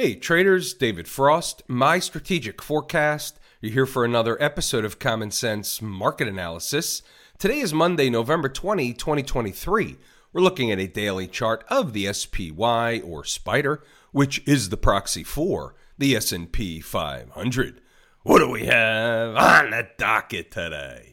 Hey, traders, David Frost, my strategic forecast. You're here for another episode of Common Sense Market Analysis. Today is Monday, November 20, 2023. We're looking at a daily chart of the SPY or Spider, which is the proxy for the S&P 500. What do we have on the docket today?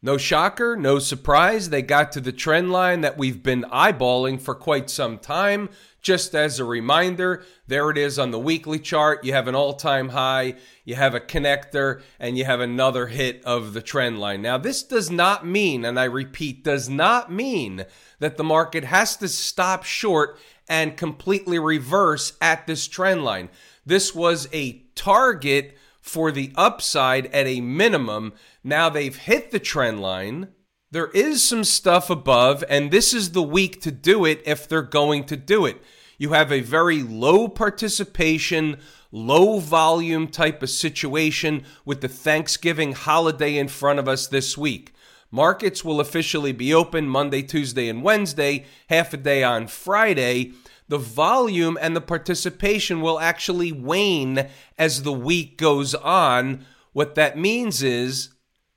No shocker, no surprise, they got to the trend line that we've been eyeballing for quite some time. Just as a reminder, there it is on the weekly chart. You have an all time high, you have a connector, and you have another hit of the trend line. Now, this does not mean, and I repeat, does not mean that the market has to stop short and completely reverse at this trend line. This was a target for the upside at a minimum. Now they've hit the trend line. There is some stuff above, and this is the week to do it if they're going to do it. You have a very low participation, low volume type of situation with the Thanksgiving holiday in front of us this week. Markets will officially be open Monday, Tuesday, and Wednesday, half a day on Friday the volume and the participation will actually wane as the week goes on. What that means is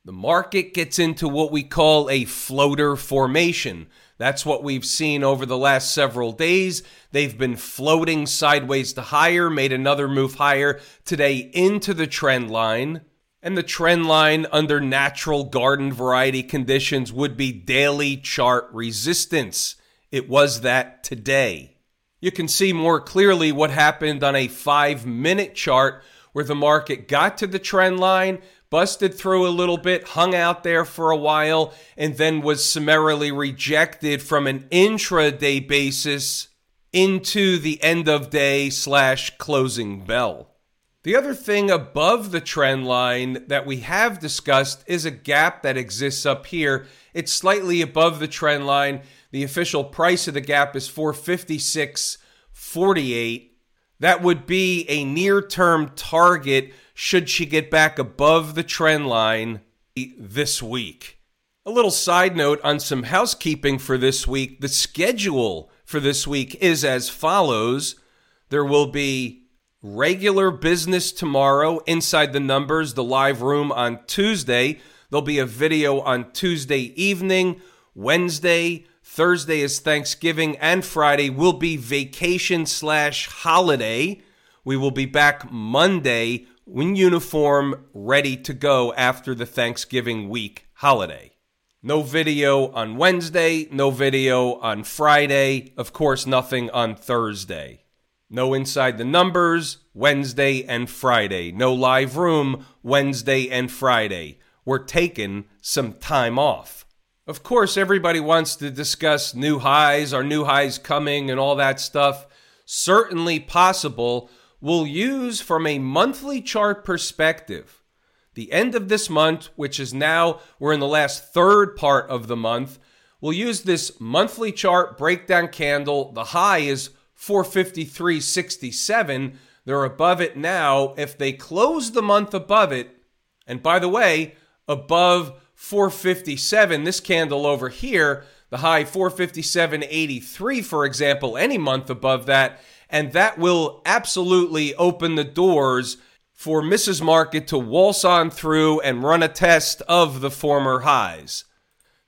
the market gets into what we call a floater formation. That's what we've seen over the last several days. They've been floating sideways to higher, made another move higher today into the trend line. And the trend line under natural garden variety conditions would be daily chart resistance. It was that today you can see more clearly what happened on a five minute chart where the market got to the trend line, busted through a little bit, hung out there for a while, and then was summarily rejected from an intraday basis into the end of day slash closing bell. The other thing above the trend line that we have discussed is a gap that exists up here. It's slightly above the trend line. The official price of the gap is 456.48. That would be a near term target should she get back above the trend line this week. A little side note on some housekeeping for this week. The schedule for this week is as follows there will be regular business tomorrow inside the numbers, the live room on Tuesday. There'll be a video on Tuesday evening, Wednesday, Thursday is Thanksgiving, and Friday will be vacation slash holiday. We will be back Monday in uniform, ready to go after the Thanksgiving week holiday. No video on Wednesday, no video on Friday, of course, nothing on Thursday. No Inside the Numbers, Wednesday and Friday. No live room, Wednesday and Friday. We're taking some time off. Of course, everybody wants to discuss new highs, are new highs coming, and all that stuff. Certainly possible. We'll use from a monthly chart perspective the end of this month, which is now, we're in the last third part of the month. We'll use this monthly chart breakdown candle. The high is 453.67. They're above it now. If they close the month above it, and by the way, above 457. This candle over here, the high 457.83, for example, any month above that. And that will absolutely open the doors for Mrs. Market to waltz on through and run a test of the former highs.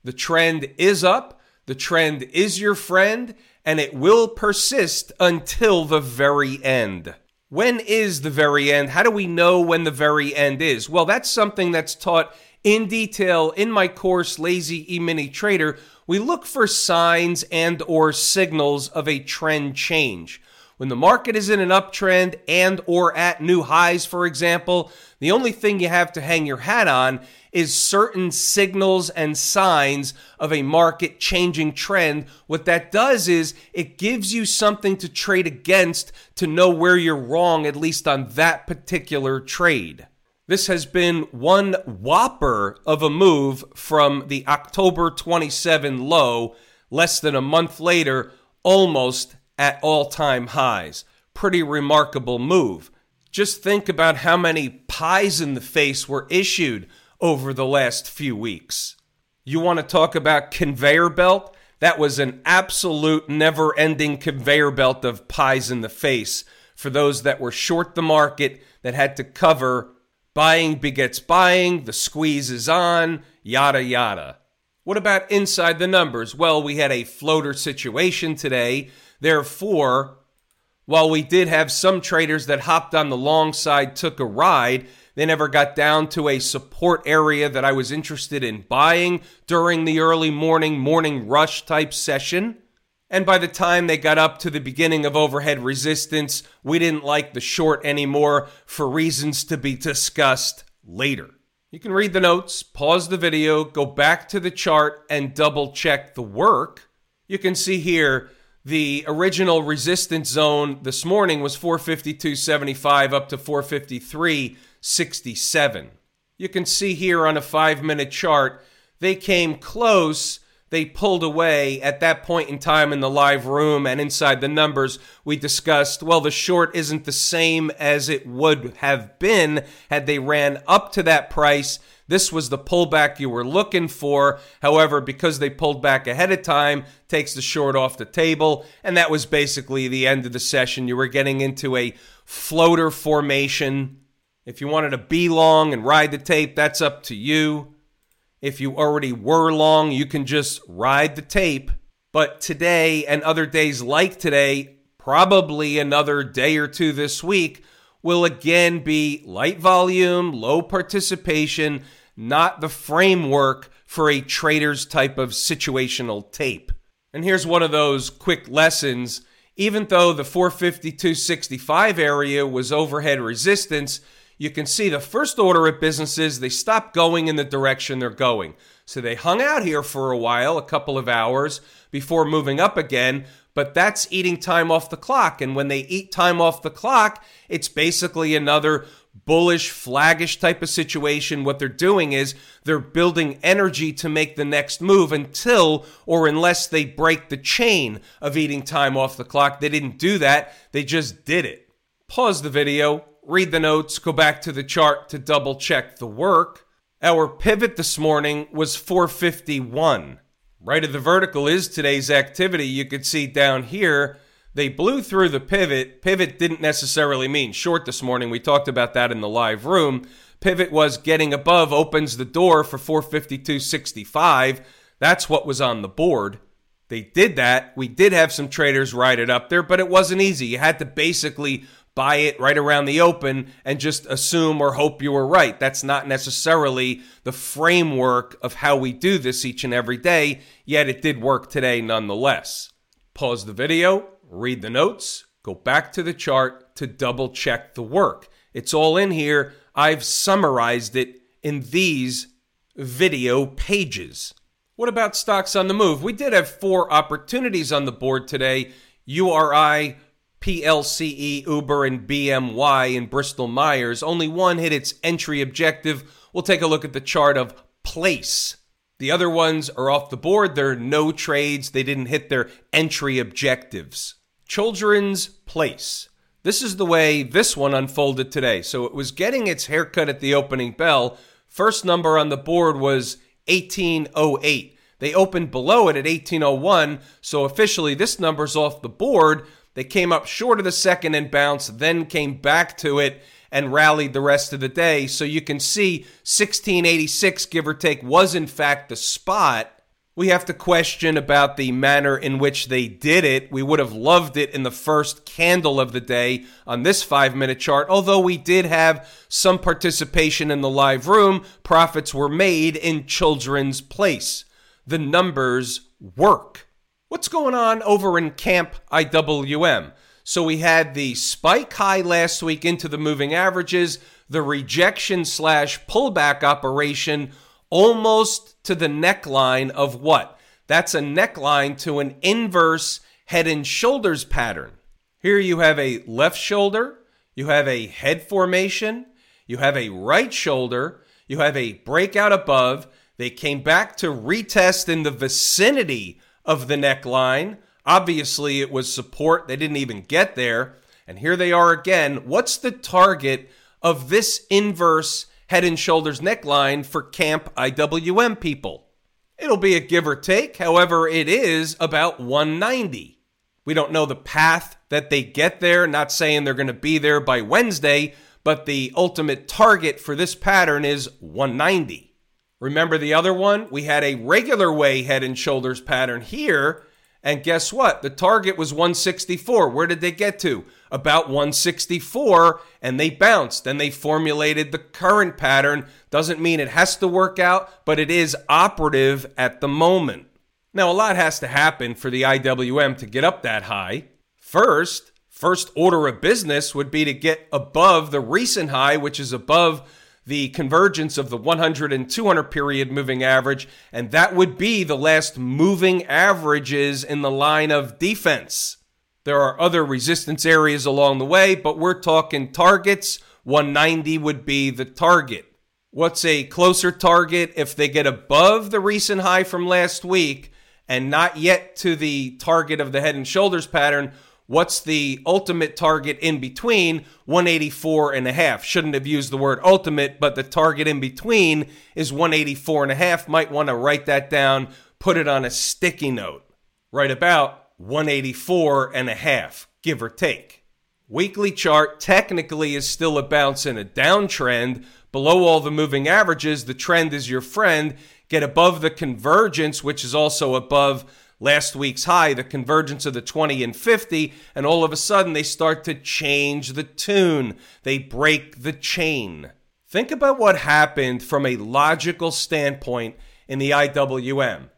The trend is up, the trend is your friend, and it will persist until the very end. When is the very end? How do we know when the very end is? Well, that's something that's taught in detail in my course Lazy E-mini Trader, we look for signs and or signals of a trend change. When the market is in an uptrend and or at new highs for example, the only thing you have to hang your hat on is certain signals and signs of a market changing trend. What that does is it gives you something to trade against to know where you're wrong at least on that particular trade. This has been one whopper of a move from the October 27 low, less than a month later, almost at all time highs. Pretty remarkable move. Just think about how many pies in the face were issued over the last few weeks. You want to talk about conveyor belt? That was an absolute never ending conveyor belt of pies in the face for those that were short the market that had to cover buying begets buying, the squeeze is on, yada yada. What about inside the numbers? Well, we had a floater situation today. Therefore, while we did have some traders that hopped on the long side, took a ride, they never got down to a support area that I was interested in buying during the early morning, morning rush type session. And by the time they got up to the beginning of overhead resistance, we didn't like the short anymore for reasons to be discussed later. You can read the notes, pause the video, go back to the chart, and double check the work. You can see here the original resistance zone this morning was 452.75 up to 453.67. You can see here on a five minute chart, they came close they pulled away at that point in time in the live room and inside the numbers we discussed. Well the short isn't the same as it would have been had they ran up to that price. This was the pullback you were looking for. However because they pulled back ahead of time takes the short off the table and that was basically the end of the session. You were getting into a floater formation. If you wanted to be long and ride the tape that's up to you if you already were long, you can just ride the tape. But today and other days like today, probably another day or two this week, will again be light volume, low participation, not the framework for a trader's type of situational tape. And here's one of those quick lessons. Even though the 452.65 area was overhead resistance, you can see the first order of businesses, they stop going in the direction they're going. So they hung out here for a while, a couple of hours, before moving up again, but that's eating time off the clock. And when they eat time off the clock, it's basically another bullish, flaggish type of situation. What they're doing is they're building energy to make the next move until or unless they break the chain of eating time off the clock. They didn't do that, they just did it. Pause the video, read the notes, go back to the chart to double check the work. Our pivot this morning was 451. Right of the vertical is today's activity. You could see down here, they blew through the pivot. Pivot didn't necessarily mean short this morning. We talked about that in the live room. Pivot was getting above, opens the door for 452.65. That's what was on the board. They did that. We did have some traders ride it up there, but it wasn't easy. You had to basically buy it right around the open and just assume or hope you were right. That's not necessarily the framework of how we do this each and every day, yet it did work today nonetheless. Pause the video, read the notes, go back to the chart to double check the work. It's all in here. I've summarized it in these video pages. What about stocks on the move? We did have four opportunities on the board today. URI PLCE, Uber, and BMY in Bristol Myers. Only one hit its entry objective. We'll take a look at the chart of Place. The other ones are off the board. They're no trades. They didn't hit their entry objectives. Children's Place. This is the way this one unfolded today. So it was getting its haircut at the opening bell. First number on the board was 1808. They opened below it at 1801. So officially, this number's off the board. They came up short of the second and bounced, then came back to it and rallied the rest of the day. So you can see 1686, give or take, was in fact the spot. We have to question about the manner in which they did it. We would have loved it in the first candle of the day on this five minute chart, although we did have some participation in the live room. Profits were made in children's place. The numbers work. What's going on over in Camp IWM? So we had the spike high last week into the moving averages, the rejection slash pullback operation almost to the neckline of what? That's a neckline to an inverse head and shoulders pattern. Here you have a left shoulder, you have a head formation, you have a right shoulder, you have a breakout above. They came back to retest in the vicinity of the neckline. Obviously, it was support. They didn't even get there. And here they are again. What's the target of this inverse head and shoulders neckline for Camp IWM people? It'll be a give or take. However, it is about 190. We don't know the path that they get there. Not saying they're going to be there by Wednesday, but the ultimate target for this pattern is 190. Remember the other one? We had a regular way head and shoulders pattern here. And guess what? The target was 164. Where did they get to? About 164, and they bounced. And they formulated the current pattern. Doesn't mean it has to work out, but it is operative at the moment. Now, a lot has to happen for the IWM to get up that high. First, first order of business would be to get above the recent high, which is above the convergence of the 100 and 200 period moving average, and that would be the last moving averages in the line of defense. There are other resistance areas along the way, but we're talking targets. 190 would be the target. What's a closer target if they get above the recent high from last week and not yet to the target of the head and shoulders pattern? What's the ultimate target in between? 184 and a half. Shouldn't have used the word ultimate, but the target in between is 184 and a half. Might want to write that down, put it on a sticky note. Right about 184 and a half, give or take. Weekly chart technically is still a bounce in a downtrend. Below all the moving averages, the trend is your friend. Get above the convergence, which is also above last week's high, the convergence of the 20 and 50, and all of a sudden they start to change the tune. They break the chain. Think about what happened from a logical standpoint in the IWM.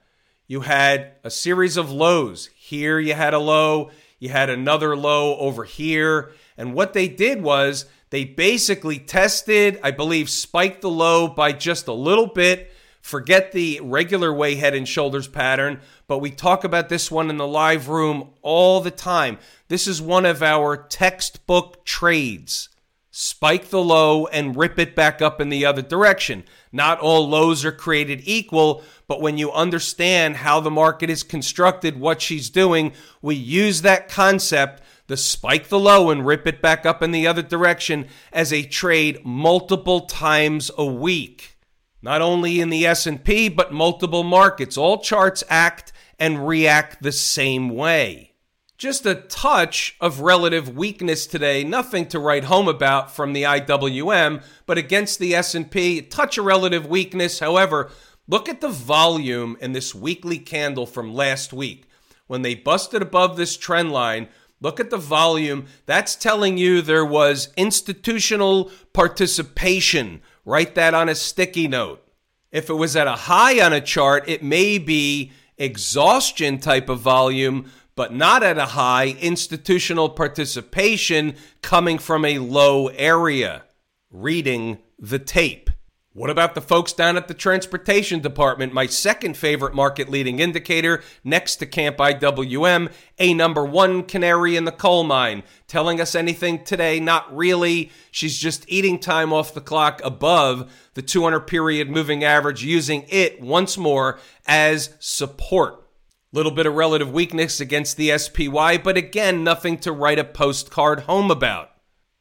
You had a series of lows. Here you had a low, you had another low over here. And what they did was they basically tested, I believe, spiked the low by just a little bit Forget the regular way head and shoulders pattern, but we talk about this one in the live room all the time. This is one of our textbook trades. Spike the low and rip it back up in the other direction. Not all lows are created equal, but when you understand how the market is constructed, what she's doing, we use that concept the spike the low and rip it back up in the other direction as a trade multiple times a week not only in the S&P but multiple markets. All charts act and react the same way. Just a touch of relative weakness today, nothing to write home about from the IWM, but against the S&P, touch of relative weakness. However, look at the volume in this weekly candle from last week. When they busted above this trend line, Look at the volume. That's telling you there was institutional participation Write that on a sticky note. If it was at a high on a chart, it may be exhaustion type of volume, but not at a high institutional participation coming from a low area. Reading the tape. What about the folks down at the transportation department? My second favorite market leading indicator next to Camp IWM, a number one canary in the coal mine. Telling us anything today? Not really. She's just eating time off the clock above the 200 period moving average, using it once more as support. Little bit of relative weakness against the SPY, but again, nothing to write a postcard home about.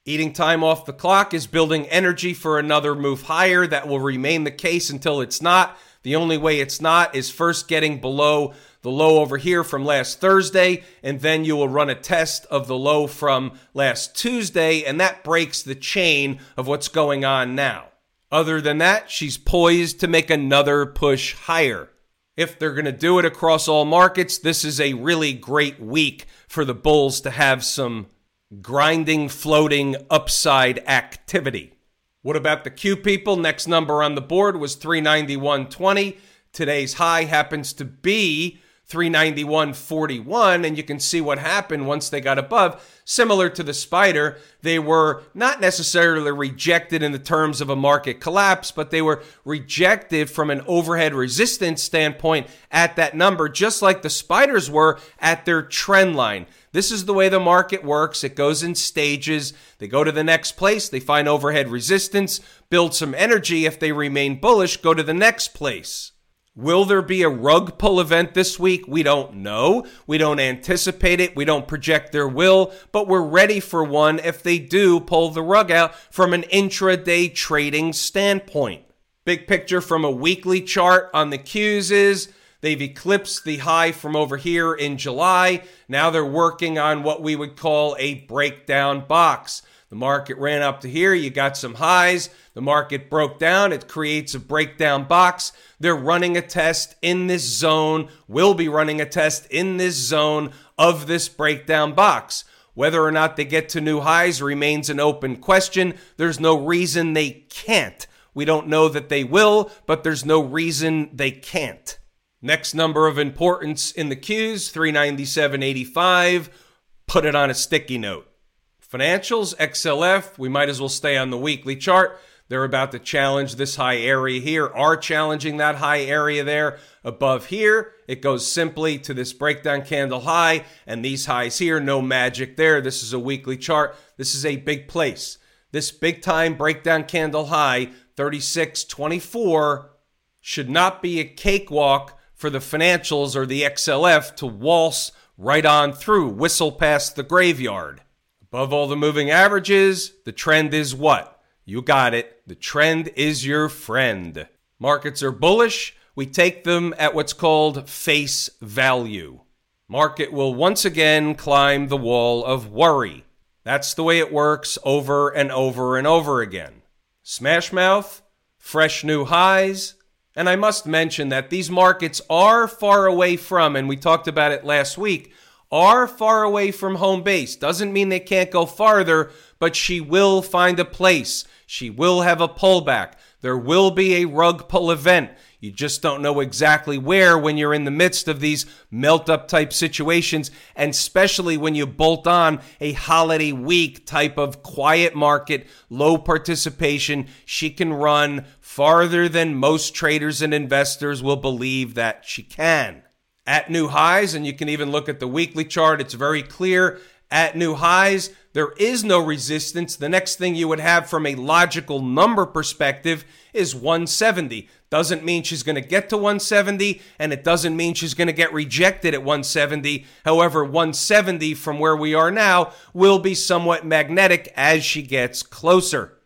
Eating time off the clock is building energy for another move higher. That will remain the case until it's not. The only way it's not is first getting below the low over here from last Thursday, and then you will run a test of the low from last Tuesday, and that breaks the chain of what's going on now. Other than that, she's poised to make another push higher. If they're going to do it across all markets, this is a really great week for the bulls to have some grinding, floating, upside activity. What about the Q people? Next number on the board was 391.20. Today's high happens to be 391.41, and you can see what happened once they got above. Similar to the spider, they were not necessarily rejected in the terms of a market collapse, but they were rejected from an overhead resistance standpoint at that number, just like the spiders were at their trend line. This is the way the market works. It goes in stages. They go to the next place, they find overhead resistance, build some energy. If they remain bullish, go to the next place. Will there be a rug pull event this week? We don't know. We don't anticipate it. We don't project there will, but we're ready for one if they do pull the rug out from an intraday trading standpoint. Big picture from a weekly chart on the Qs is They've eclipsed the high from over here in July. Now they're working on what we would call a breakdown box. The market ran up to here. You got some highs. The market broke down. It creates a breakdown box. They're running a test in this zone, will be running a test in this zone of this breakdown box. Whether or not they get to new highs remains an open question. There's no reason they can't. We don't know that they will, but there's no reason they can't. Next number of importance in the Qs, 397.85. Put it on a sticky note. Financials, XLF, we might as well stay on the weekly chart. They're about to challenge this high area here, are challenging that high area there. Above here, it goes simply to this breakdown candle high, and these highs here, no magic there. This is a weekly chart. This is a big place. This big time breakdown candle high, 36.24, should not be a cakewalk for the financials or the XLF to waltz right on through, whistle past the graveyard. Above all the moving averages, the trend is what? You got it. The trend is your friend. Markets are bullish. We take them at what's called face value. Market will once again climb the wall of worry. That's the way it works over and over and over again. Smash mouth, fresh new highs, and I must mention that these markets are far away from, and we talked about it last week, are far away from home base. Doesn't mean they can't go farther, but she will find a place. She will have a pullback. There will be a rug pull event. You just don't know exactly where when you're in the midst of these melt up type situations, and especially when you bolt on a holiday week type of quiet market, low participation. She can run farther than most traders and investors will believe that she can at new highs, and you can even look at the weekly chart. It's very clear at new highs. There is no resistance. The next thing you would have from a logical number perspective is 170. Doesn't mean she's going to get to 170, and it doesn't mean she's going to get rejected at 170. However, 170 from where we are now will be somewhat magnetic as she gets closer.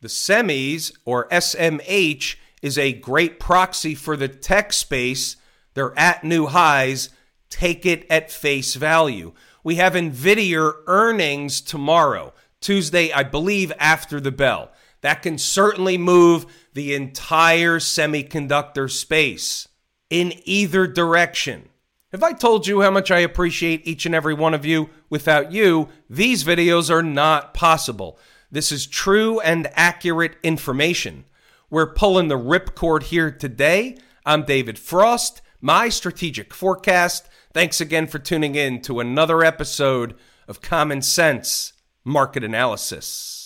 The semis, or SMH, is a great proxy for the tech space they're at new highs. Take it at face value. We have NVIDIA earnings tomorrow, Tuesday, I believe, after the bell. That can certainly move the entire semiconductor space in either direction. Have I told you how much I appreciate each and every one of you? Without you, these videos are not possible. This is true and accurate information. We're pulling the ripcord here today. I'm David Frost my strategic forecast. Thanks again for tuning in to another episode of Common Sense Market Analysis.